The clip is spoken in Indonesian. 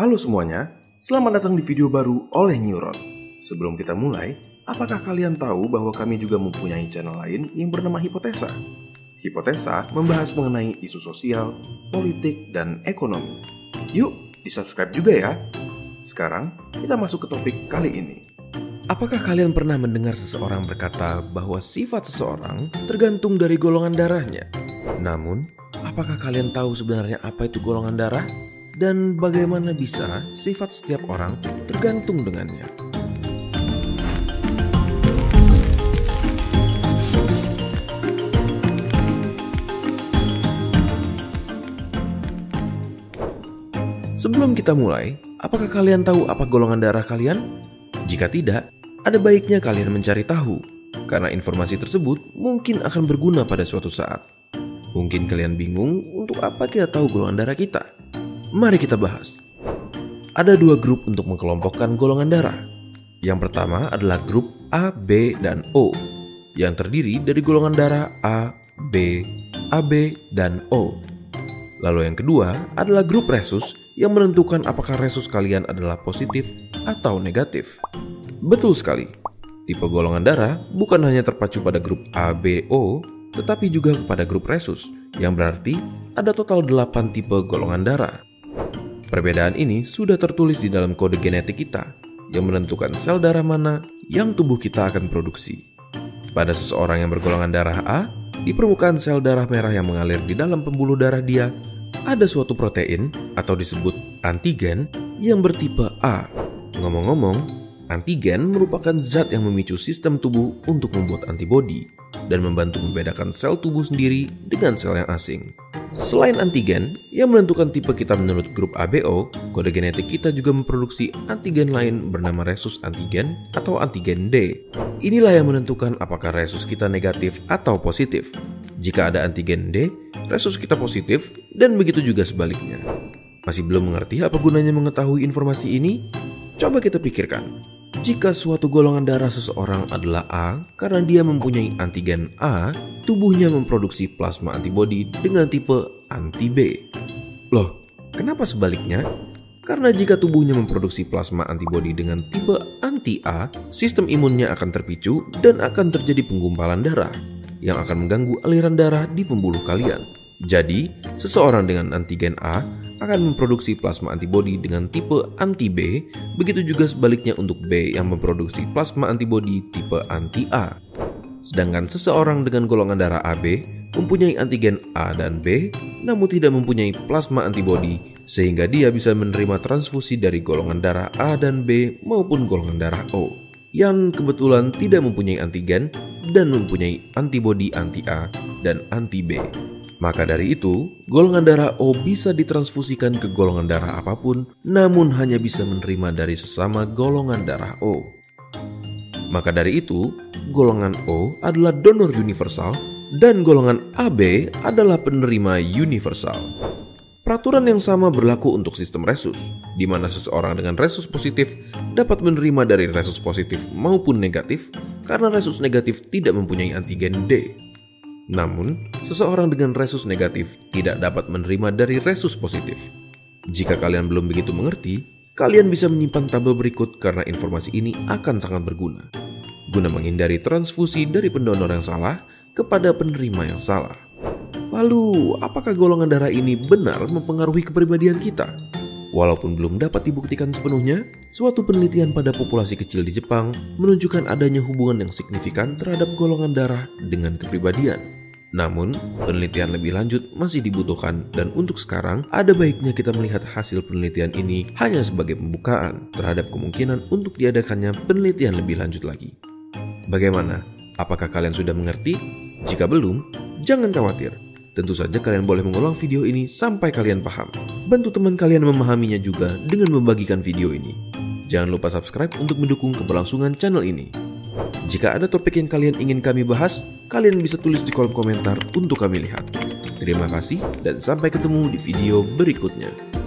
Halo semuanya, selamat datang di video baru oleh Neuron. Sebelum kita mulai, apakah kalian tahu bahwa kami juga mempunyai channel lain yang bernama Hipotesa? Hipotesa membahas mengenai isu sosial, politik, dan ekonomi. Yuk, di-subscribe juga ya. Sekarang, kita masuk ke topik kali ini. Apakah kalian pernah mendengar seseorang berkata bahwa sifat seseorang tergantung dari golongan darahnya? Namun, apakah kalian tahu sebenarnya apa itu golongan darah? Dan bagaimana bisa sifat setiap orang tergantung dengannya? Sebelum kita mulai, apakah kalian tahu apa golongan darah kalian? Jika tidak, ada baiknya kalian mencari tahu, karena informasi tersebut mungkin akan berguna pada suatu saat. Mungkin kalian bingung untuk apa kita tahu golongan darah kita. Mari kita bahas. Ada dua grup untuk mengelompokkan golongan darah. Yang pertama adalah grup A, B, dan O, yang terdiri dari golongan darah A, B, AB, dan O. Lalu yang kedua adalah grup resus yang menentukan apakah resus kalian adalah positif atau negatif. Betul sekali. Tipe golongan darah bukan hanya terpacu pada grup A, B, O, tetapi juga kepada grup resus, yang berarti ada total 8 tipe golongan darah. Perbedaan ini sudah tertulis di dalam kode genetik kita, yang menentukan sel darah mana yang tubuh kita akan produksi. Pada seseorang yang bergolongan darah A, di permukaan sel darah merah yang mengalir di dalam pembuluh darah dia, ada suatu protein atau disebut antigen yang bertipe A. Ngomong-ngomong, antigen merupakan zat yang memicu sistem tubuh untuk membuat antibodi dan membantu membedakan sel tubuh sendiri dengan sel yang asing. Selain antigen, yang menentukan tipe kita menurut grup ABO, kode genetik kita juga memproduksi antigen lain bernama resus antigen atau antigen D. Inilah yang menentukan apakah resus kita negatif atau positif. Jika ada antigen D, resus kita positif dan begitu juga sebaliknya. Masih belum mengerti apa gunanya mengetahui informasi ini? Coba kita pikirkan. Jika suatu golongan darah seseorang adalah A karena dia mempunyai antigen A, tubuhnya memproduksi plasma antibodi dengan tipe anti-B. Loh, kenapa sebaliknya? Karena jika tubuhnya memproduksi plasma antibodi dengan tipe anti-A, sistem imunnya akan terpicu dan akan terjadi penggumpalan darah yang akan mengganggu aliran darah di pembuluh kalian. Jadi, seseorang dengan antigen A akan memproduksi plasma antibodi dengan tipe anti-B, begitu juga sebaliknya untuk B yang memproduksi plasma antibodi tipe anti-A. Sedangkan seseorang dengan golongan darah AB mempunyai antigen A dan B, namun tidak mempunyai plasma antibodi, sehingga dia bisa menerima transfusi dari golongan darah A dan B maupun golongan darah O, yang kebetulan tidak mempunyai antigen dan mempunyai antibodi anti-A dan anti-B. Maka dari itu, golongan darah O bisa ditransfusikan ke golongan darah apa pun, namun hanya bisa menerima dari sesama golongan darah O. Maka dari itu, golongan O adalah donor universal dan golongan AB adalah penerima universal. Peraturan yang sama berlaku untuk sistem resus, di mana seseorang dengan resus positif dapat menerima dari resus positif maupun negatif karena resus negatif tidak mempunyai antigen D. Namun, seseorang dengan resus negatif tidak dapat menerima dari resus positif. Jika kalian belum begitu mengerti, kalian bisa menyimpan tabel berikut karena informasi ini akan sangat berguna. Guna menghindari transfusi dari pendonor yang salah kepada penerima yang salah. Lalu, apakah golongan darah ini benar mempengaruhi kepribadian kita? Walaupun belum dapat dibuktikan sepenuhnya, suatu penelitian pada populasi kecil di Jepang menunjukkan adanya hubungan yang signifikan terhadap golongan darah dengan kepribadian. Namun, penelitian lebih lanjut masih dibutuhkan dan untuk sekarang ada baiknya kita melihat hasil penelitian ini hanya sebagai pembukaan terhadap kemungkinan untuk diadakannya penelitian lebih lanjut lagi. Bagaimana? Apakah kalian sudah mengerti? Jika belum, jangan khawatir. Tentu saja kalian boleh mengulang video ini sampai kalian paham. Bantu teman kalian memahaminya juga dengan membagikan video ini. Jangan lupa subscribe untuk mendukung keberlangsungan channel ini. Jika ada topik yang kalian ingin kami bahas, kalian bisa tulis di kolom komentar untuk kami lihat. Terima kasih dan sampai ketemu di video berikutnya.